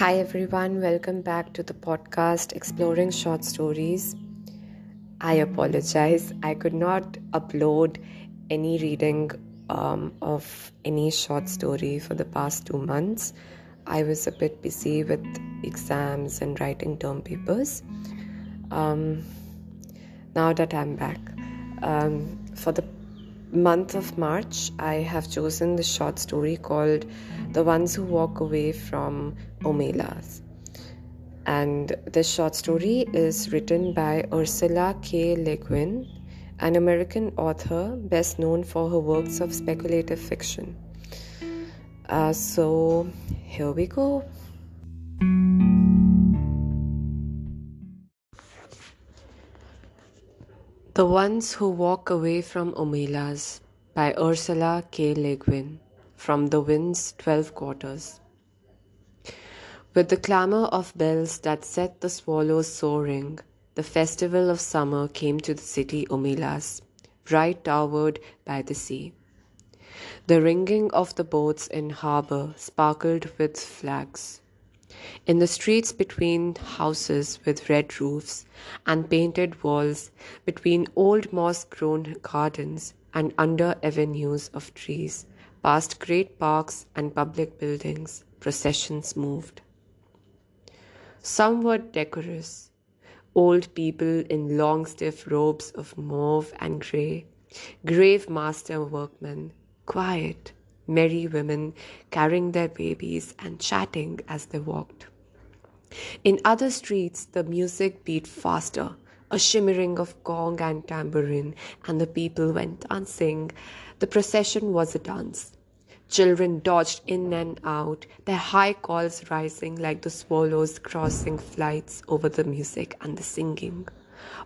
Hi, everyone. Welcome back to the podcast Exploring Short Stories. I apologize. I could not upload any reading um, of any short story for the past two months. I was a bit busy with exams and writing term papers. Um, now that I'm back, um, month of March, I have chosen the short story called The Ones Who Walk Away from Omelas. And this short story is written by Ursula K. Le Guin, an American author best known for her works of speculative fiction. Uh, so, here we go. The Ones Who Walk Away from Omelas by Ursula K. Le Guin from The Wind's Twelve Quarters. With the clamour of bells that set the swallows soaring, the festival of summer came to the city Omelas, bright towered by the sea. The ringing of the boats in harbour sparkled with flags. In the streets between houses with red roofs and painted walls, between old moss grown gardens and under avenues of trees, past great parks and public buildings, processions moved. Some were decorous, old people in long stiff robes of mauve and grey, grave master workmen, quiet, merry women carrying their babies and chatting as they walked. In other streets, the music beat faster, a shimmering of gong and tambourine, and the people went dancing. The procession was a dance. Children dodged in and out, their high calls rising like the swallows crossing flights over the music and the singing.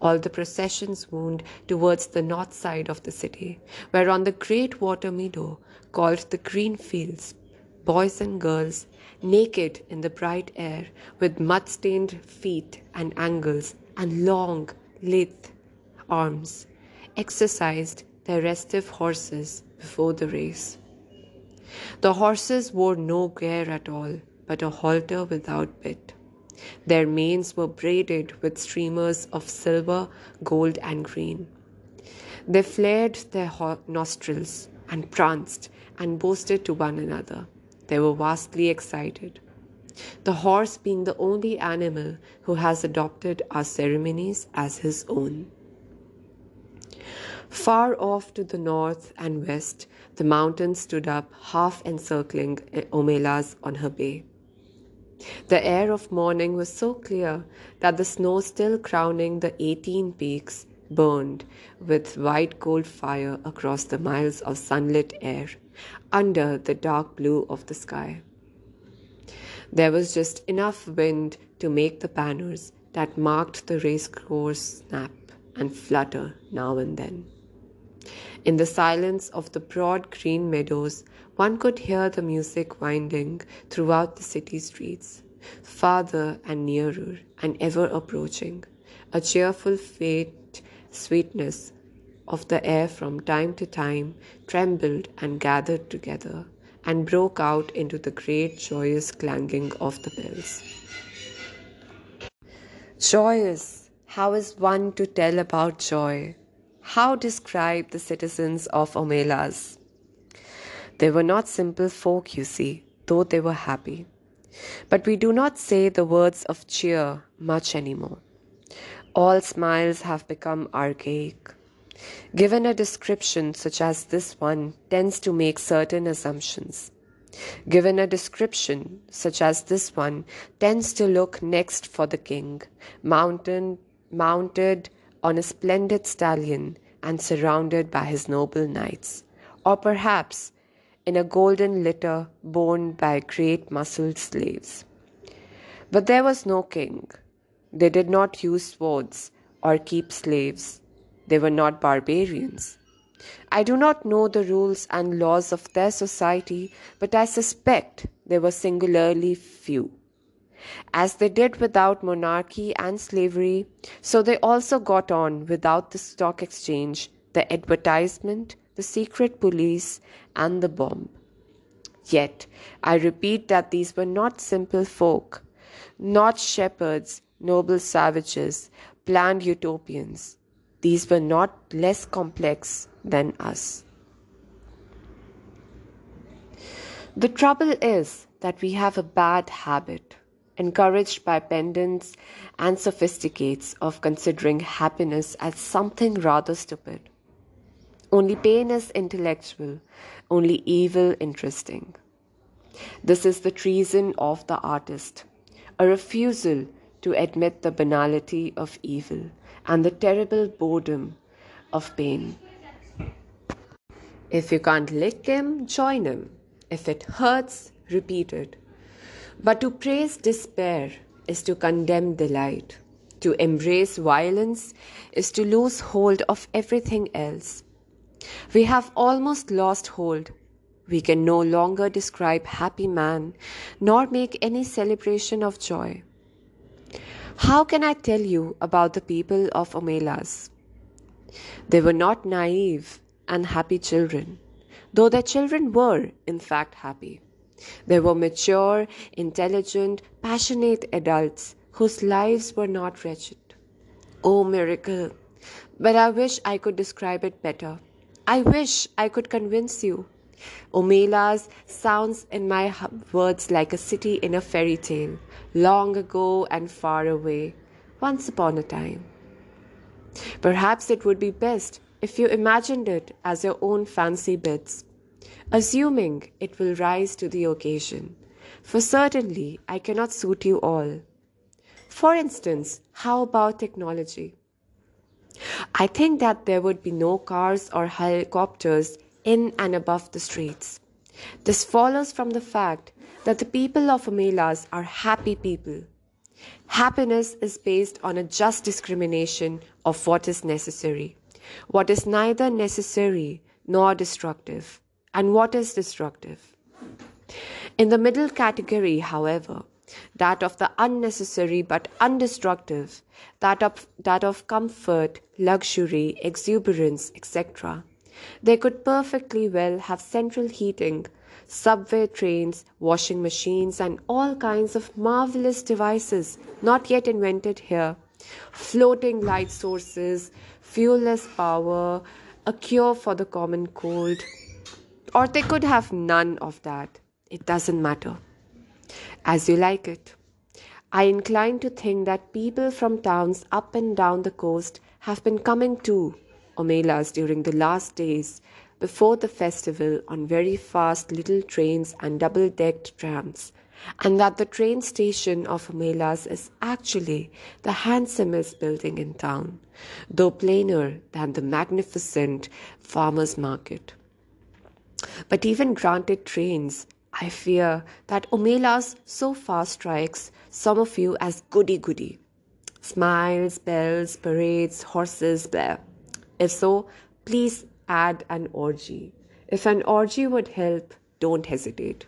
All the processions wound towards the north side of the city, where on the great water meadow, called the green fields, boys and girls, naked in the bright air, with mud stained feet and ankles and long, lithe arms, exercised their restive horses before the race. The horses wore no gear at all, but a halter without bit. Their manes were braided with streamers of silver, gold, and green. They flared their nostrils and pranced and boasted to one another. They were vastly excited. The horse being the only animal who has adopted our ceremonies as his own. Far off to the north and west, the mountains stood up, half encircling eh, Omelas on her bay. The air of morning was so clear that the snow still crowning the eighteen peaks burned with white gold fire across the miles of sunlit air under the dark blue of the sky. There was just enough wind to make the banners that marked the race course snap and flutter now and then. In the silence of the broad green meadows, one could hear the music winding throughout the city streets, farther and nearer and ever approaching, a cheerful, faint sweetness of the air from time to time trembled and gathered together and broke out into the great joyous clanging of the bells. Joyous! How is one to tell about joy? How describe the citizens of Omelas? They were not simple folk, you see, though they were happy. But we do not say the words of cheer much anymore. All smiles have become archaic. Given a description such as this one tends to make certain assumptions. Given a description such as this one tends to look next for the king, mountain, mounted on a splendid stallion and surrounded by his noble knights, or perhaps in a golden litter borne by great muscled slaves. But there was no king. They did not use swords or keep slaves. They were not barbarians. I do not know the rules and laws of their society, but I suspect they were singularly few. As they did without monarchy and slavery, so they also got on without the stock exchange, the advertisement, the secret police, and the bomb. Yet, I repeat that these were not simple folk, not shepherds, noble savages, planned utopians. These were not less complex than us. The trouble is that we have a bad habit, encouraged by pedants and sophisticates, of considering happiness as something rather stupid. Only pain is intellectual, only evil interesting. This is the treason of the artist, a refusal to admit the banality of evil and the terrible boredom of pain. If you can't lick him, join him. If it hurts, repeat it. But to praise despair is to condemn delight. To embrace violence is to lose hold of everything else. We have almost lost hold. We can no longer describe happy man, nor make any celebration of joy. How can I tell you about the people of Omelas? They were not naive and happy children, though their children were, in fact, happy. They were mature, intelligent, passionate adults whose lives were not wretched. Oh, miracle! But I wish I could describe it better. I wish I could convince you. Omelas sounds in my words like a city in a fairy tale, long ago and far away, once upon a time. Perhaps it would be best if you imagined it as your own fancy bits, assuming it will rise to the occasion, for certainly I cannot suit you all. For instance, how about technology? I think that there would be no cars or helicopters in and above the streets. This follows from the fact that the people of Omelas are happy people. Happiness is based on a just discrimination of what is necessary, what is neither necessary nor destructive, and what is destructive. In the middle category, however, that of the unnecessary but undestructive, that of, that of comfort, luxury, exuberance, etc. They could perfectly well have central heating, subway trains, washing machines, and all kinds of marvelous devices not yet invented here, floating light sources, fuelless power, a cure for the common cold. Or they could have none of that. It doesn't matter as you like it. I incline to think that people from towns up and down the coast have been coming to Omelas during the last days before the festival on very fast little trains and double decked trams, and that the train station of Omelas is actually the handsomest building in town, though plainer than the magnificent farmers' market. But even granted trains, I fear that Omelas so far strikes some of you as goody goody. Smiles, bells, parades, horses, blah. If so, please add an orgy. If an orgy would help, don't hesitate.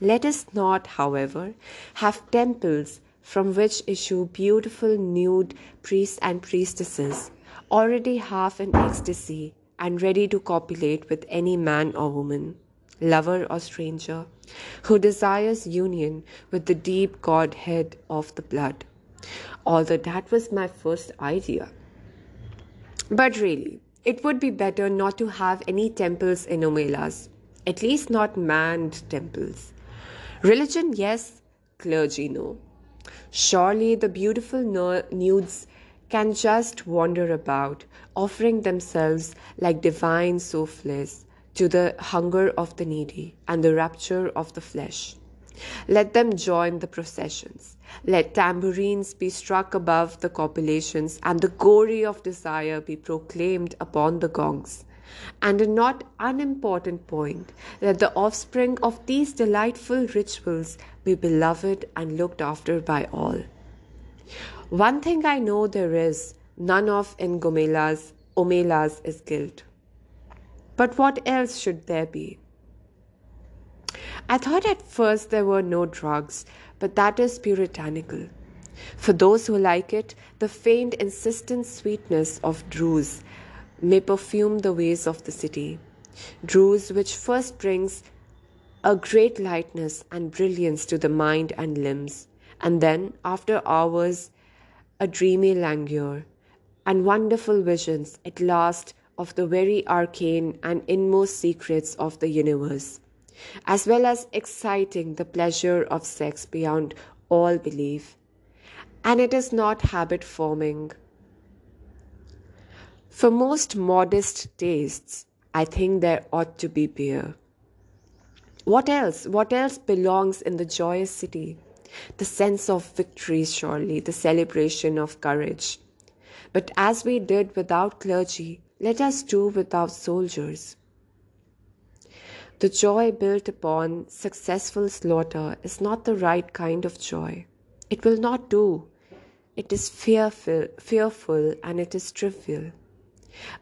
Let us not, however, have temples from which issue beautiful nude priests and priestesses, already half in ecstasy and ready to copulate with any man or woman lover or stranger, who desires union with the deep Godhead of the blood. Although that was my first idea. But really, it would be better not to have any temples in Omelas, at least not manned temples. Religion, yes, clergy, no. Surely the beautiful nudes can just wander about, offering themselves like divine souffles to the hunger of the needy and the rapture of the flesh. Let them join the processions. Let tambourines be struck above the copulations and the glory of desire be proclaimed upon the gongs. And a not unimportant point, let the offspring of these delightful rituals be beloved and looked after by all. One thing I know there is none of in Gomelas, Omelas is guilt. But what else should there be? I thought at first there were no drugs, but that is puritanical. For those who like it, the faint, insistent sweetness of drooz may perfume the ways of the city. drooz, which first brings a great lightness and brilliance to the mind and limbs, and then, after hours, a dreamy languor, and wonderful visions at last of the very arcane and inmost secrets of the universe, as well as exciting the pleasure of sex beyond all belief. And it is not habit forming. For most modest tastes, I think there ought to be beer. What else? What else belongs in the joyous city? The sense of victory, surely, the celebration of courage. But as we did without clergy, let us do without soldiers. The joy built upon successful slaughter is not the right kind of joy. It will not do. It is fearful, fearful and it is trivial.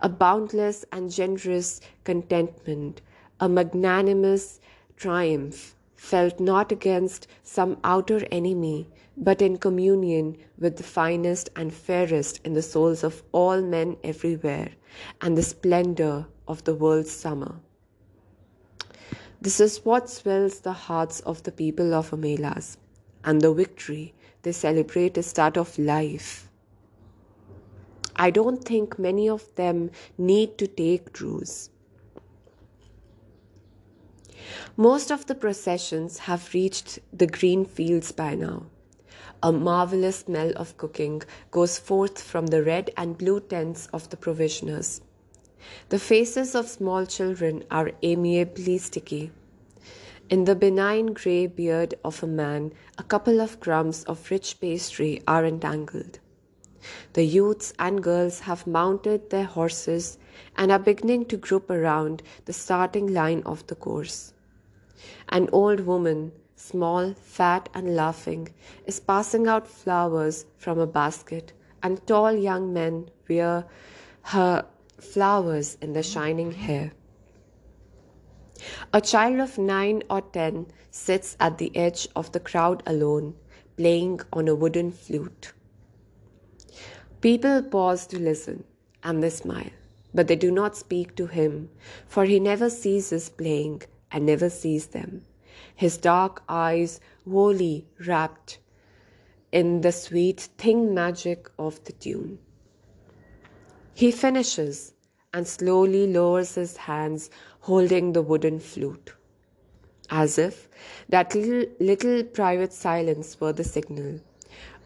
A boundless and generous contentment, a magnanimous triumph, felt not against some outer enemy, but in communion with the finest and fairest in the souls of all men everywhere, and the splendor of the world's summer. This is what swells the hearts of the people of Omelas, and the victory they celebrate is that of life. I don't think many of them need to take drooz. Most of the processions have reached the green fields by now. A marvelous smell of cooking goes forth from the red and blue tents of the provisioners. The faces of small children are amiably sticky. In the benign grey beard of a man, a couple of crumbs of rich pastry are entangled. The youths and girls have mounted their horses and are beginning to group around the starting line of the course. An old woman, small, fat, and laughing, is passing out flowers from a basket, and tall young men wear her flowers in their shining hair. A child of nine or ten sits at the edge of the crowd alone, playing on a wooden flute. People pause to listen, and they smile, but they do not speak to him, for he never ceases playing and never sees them, his dark eyes wholly wrapped in the sweet thing magic of the tune. He finishes and slowly lowers his hands holding the wooden flute, as if that little, little private silence were the signal.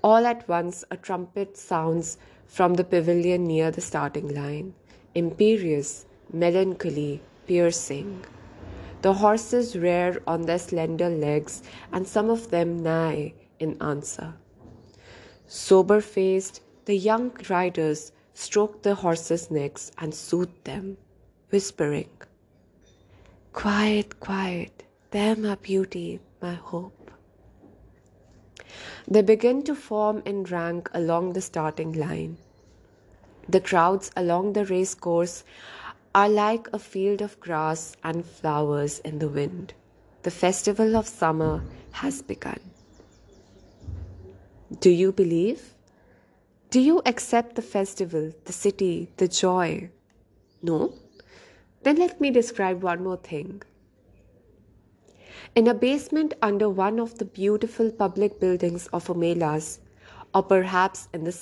All at once, a trumpet sounds from the pavilion near the starting line, imperious, melancholy, piercing. The horses rear on their slender legs, and some of them neigh in answer. Sober faced, the young riders stroke the horses' necks and soothe them, whispering, Quiet, quiet, there, my beauty, my hope. They begin to form in rank along the starting line. The crowds along the race course are like a field of grass and flowers in the wind. The festival of summer has begun. Do you believe? Do you accept the festival, the city, the joy? No? Then let me describe one more thing. In a basement under one of the beautiful public buildings of Omelas, or perhaps in the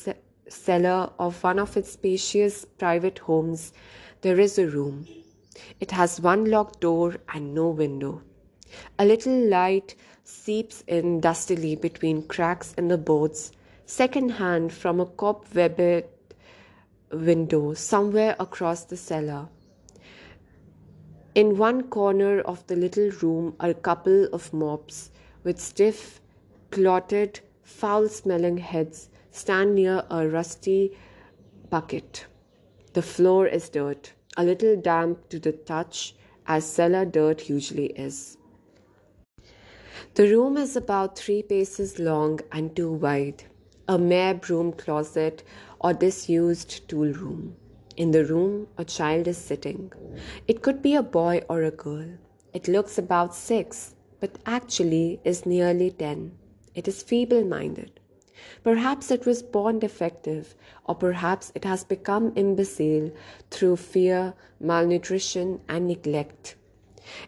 cellar of one of its spacious private homes, there is a room. It has one locked door and no window. A little light seeps in dustily between cracks in the boards, second hand from a cobwebbed window somewhere across the cellar. In one corner of the little room are a couple of mops with stiff, clotted, foul smelling heads stand near a rusty bucket. The floor is dirt, a little damp to the touch, as cellar dirt usually is. The room is about three paces long and two wide, a mere broom closet or disused tool room. In the room, a child is sitting. It could be a boy or a girl. It looks about six, but actually is nearly ten. It is feeble minded. Perhaps it was born defective, or perhaps it has become imbecile through fear, malnutrition, and neglect.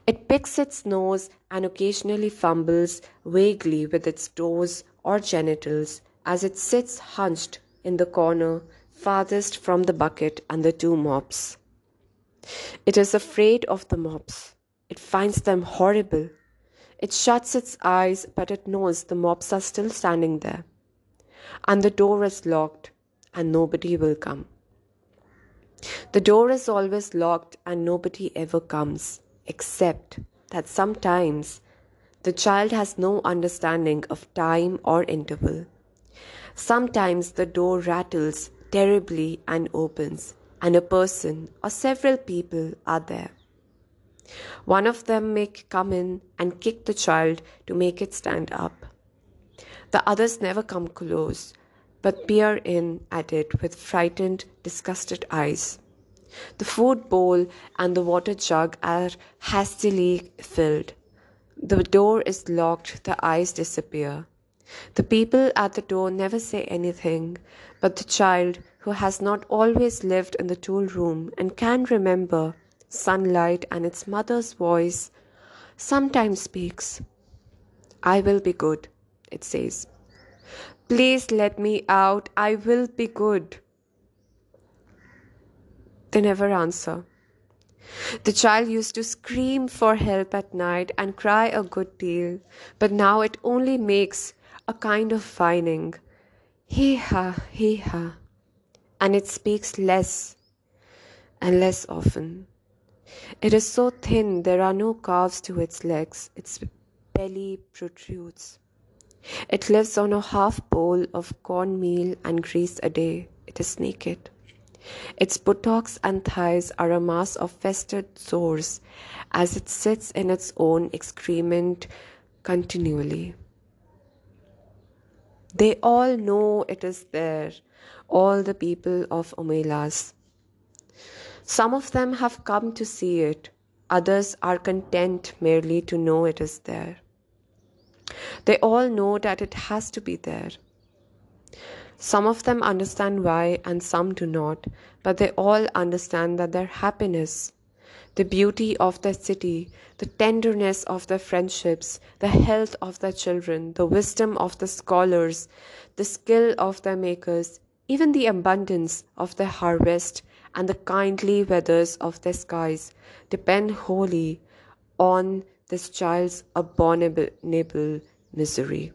It picks its nose and occasionally fumbles vaguely with its toes or genitals as it sits hunched in the corner farthest from the bucket and the two mops. It is afraid of the mops. It finds them horrible. It shuts its eyes, but it knows the mops are still standing there. And the door is locked, and nobody will come. The door is always locked, and nobody ever comes, except that sometimes the child has no understanding of time or interval. Sometimes the door rattles terribly and opens, and a person or several people are there. One of them may come in and kick the child to make it stand up. The others never come close, but peer in at it with frightened, disgusted eyes. The food bowl and the water jug are hastily filled. The door is locked, the eyes disappear. The people at the door never say anything, but the child, who has not always lived in the tool room and can remember sunlight and its mother's voice, sometimes speaks. I will be good, it says. Please let me out. I will be good. They never answer. The child used to scream for help at night and cry a good deal, but now it only makes a kind of whining. Hee ha, hee ha. And it speaks less and less often. It is so thin there are no calves to its legs, its belly protrudes. It lives on a half bowl of cornmeal and grease a day. It is naked. Its buttocks and thighs are a mass of festered sores as it sits in its own excrement continually. They all know it is there, all the people of Omelas. Some of them have come to see it, others are content merely to know it is there. They all know that it has to be there. Some of them understand why, and some do not, but they all understand that their happiness, the beauty of their city, the tenderness of their friendships, the health of their children, the wisdom of the scholars, the skill of their makers, even the abundance of their harvest, and the kindly weathers of their skies depend wholly on this child's abominable misery.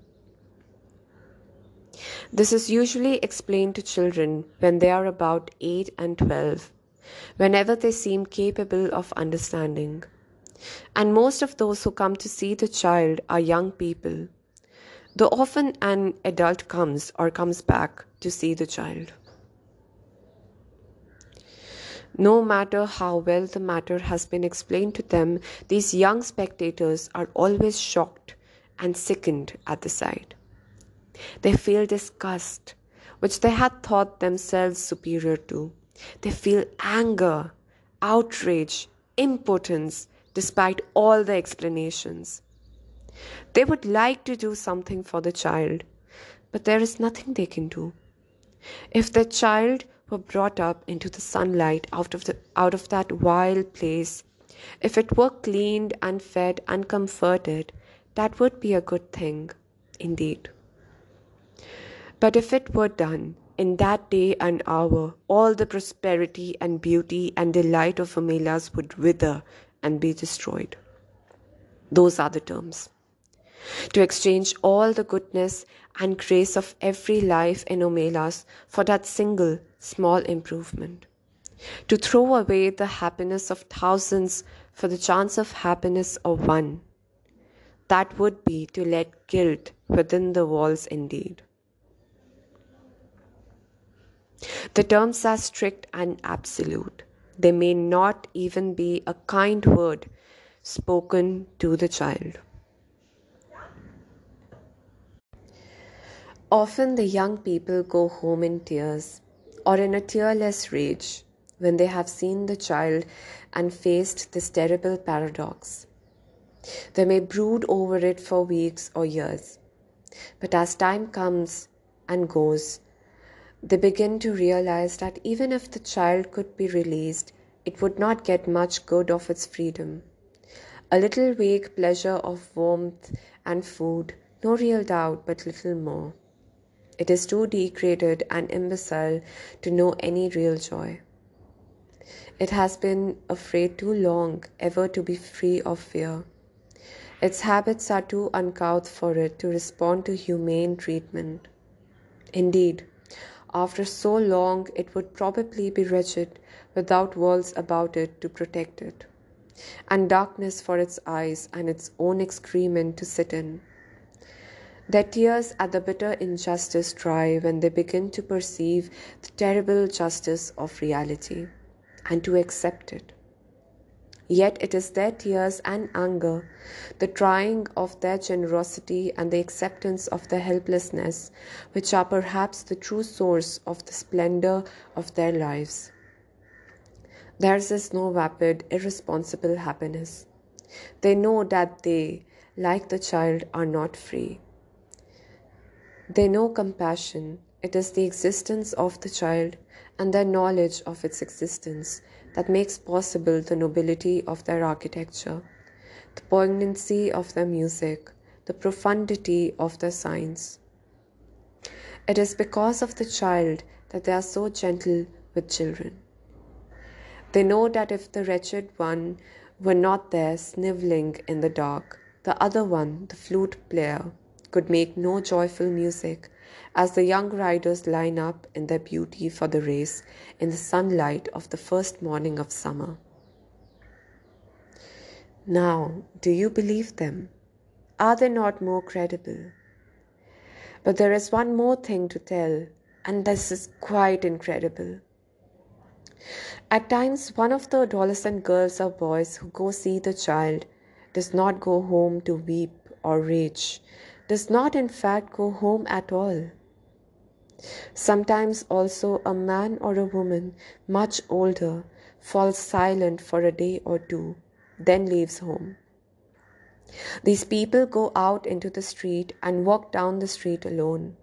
This is usually explained to children when they are about 8 and 12 whenever they seem capable of understanding. And most of those who come to see the child are young people, though often an adult comes or comes back to see the child. No matter how well the matter has been explained to them, these young spectators are always shocked and sickened at the sight. They feel disgust, which they had thought themselves superior to. They feel anger, outrage, impotence, despite all the explanations. They would like to do something for the child, but there is nothing they can do. If the child were brought up into the sunlight out of, the, out of that wild place, if it were cleaned and fed and comforted, that would be a good thing, indeed. But if it were done in that day and hour, all the prosperity and beauty and delight of Omelas would wither and be destroyed. Those are the terms. To exchange all the goodness and grace of every life in Omelas for that single small improvement. To throw away the happiness of thousands for the chance of happiness of one. That would be to let guilt within the walls indeed. The terms are strict and absolute. They may not even be a kind word spoken to the child. Often the young people go home in tears or in a tearless rage when they have seen the child and faced this terrible paradox. They may brood over it for weeks or years. But as time comes and goes, they begin to realize that even if the child could be released, it would not get much good of its freedom. A little vague pleasure of warmth and food, no real doubt, but little more. It is too degraded and imbecile to know any real joy. It has been afraid too long ever to be free of fear. Its habits are too uncouth for it to respond to humane treatment. Indeed, after so long, it would probably be wretched without walls about it to protect it, and darkness for its eyes and its own excrement to sit in. Their tears at the bitter injustice dry when they begin to perceive the terrible justice of reality and to accept it. Yet it is their tears and anger, the trying of their generosity and the acceptance of their helplessness, which are perhaps the true source of the splendor of their lives. Theirs is no vapid, irresponsible happiness. They know that they, like the child, are not free. They know compassion. It is the existence of the child and their knowledge of its existence that makes possible the nobility of their architecture, the poignancy of their music, the profundity of their science. It is because of the child that they are so gentle with children. They know that if the wretched one were not there snivelling in the dark, the other one, the flute player, could make no joyful music as the young riders line up in their beauty for the race in the sunlight of the first morning of summer. Now, do you believe them? Are they not more credible? But there is one more thing to tell, and this is quite incredible. At times, one of the adolescent girls or boys who go see the child does not go home to weep or rage, does not in fact go home at all. Sometimes also a man or a woman much older falls silent for a day or two, then leaves home. These people go out into the street and walk down the street alone.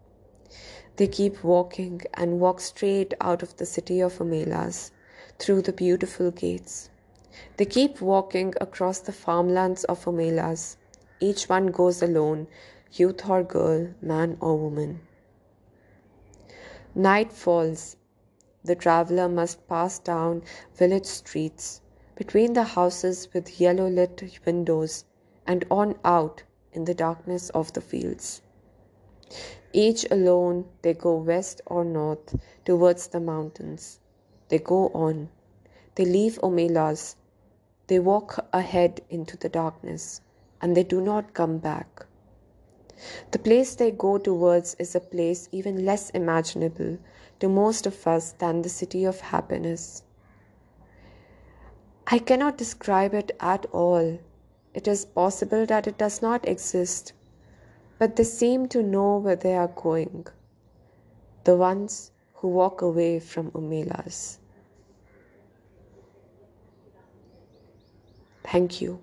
They keep walking and walk straight out of the city of Omelas through the beautiful gates. They keep walking across the farmlands of Omelas. Each one goes alone, youth or girl, man or woman. Night falls. The traveler must pass down village streets, between the houses with yellow lit windows, and on out in the darkness of the fields. Each alone, they go west or north towards the mountains. They go on. They leave Omelas. They walk ahead into the darkness, and they do not come back. The place they go towards is a place even less imaginable to most of us than the city of happiness. I cannot describe it at all. It is possible that it does not exist, but they seem to know where they are going. The ones who walk away from Omelas. Thank you.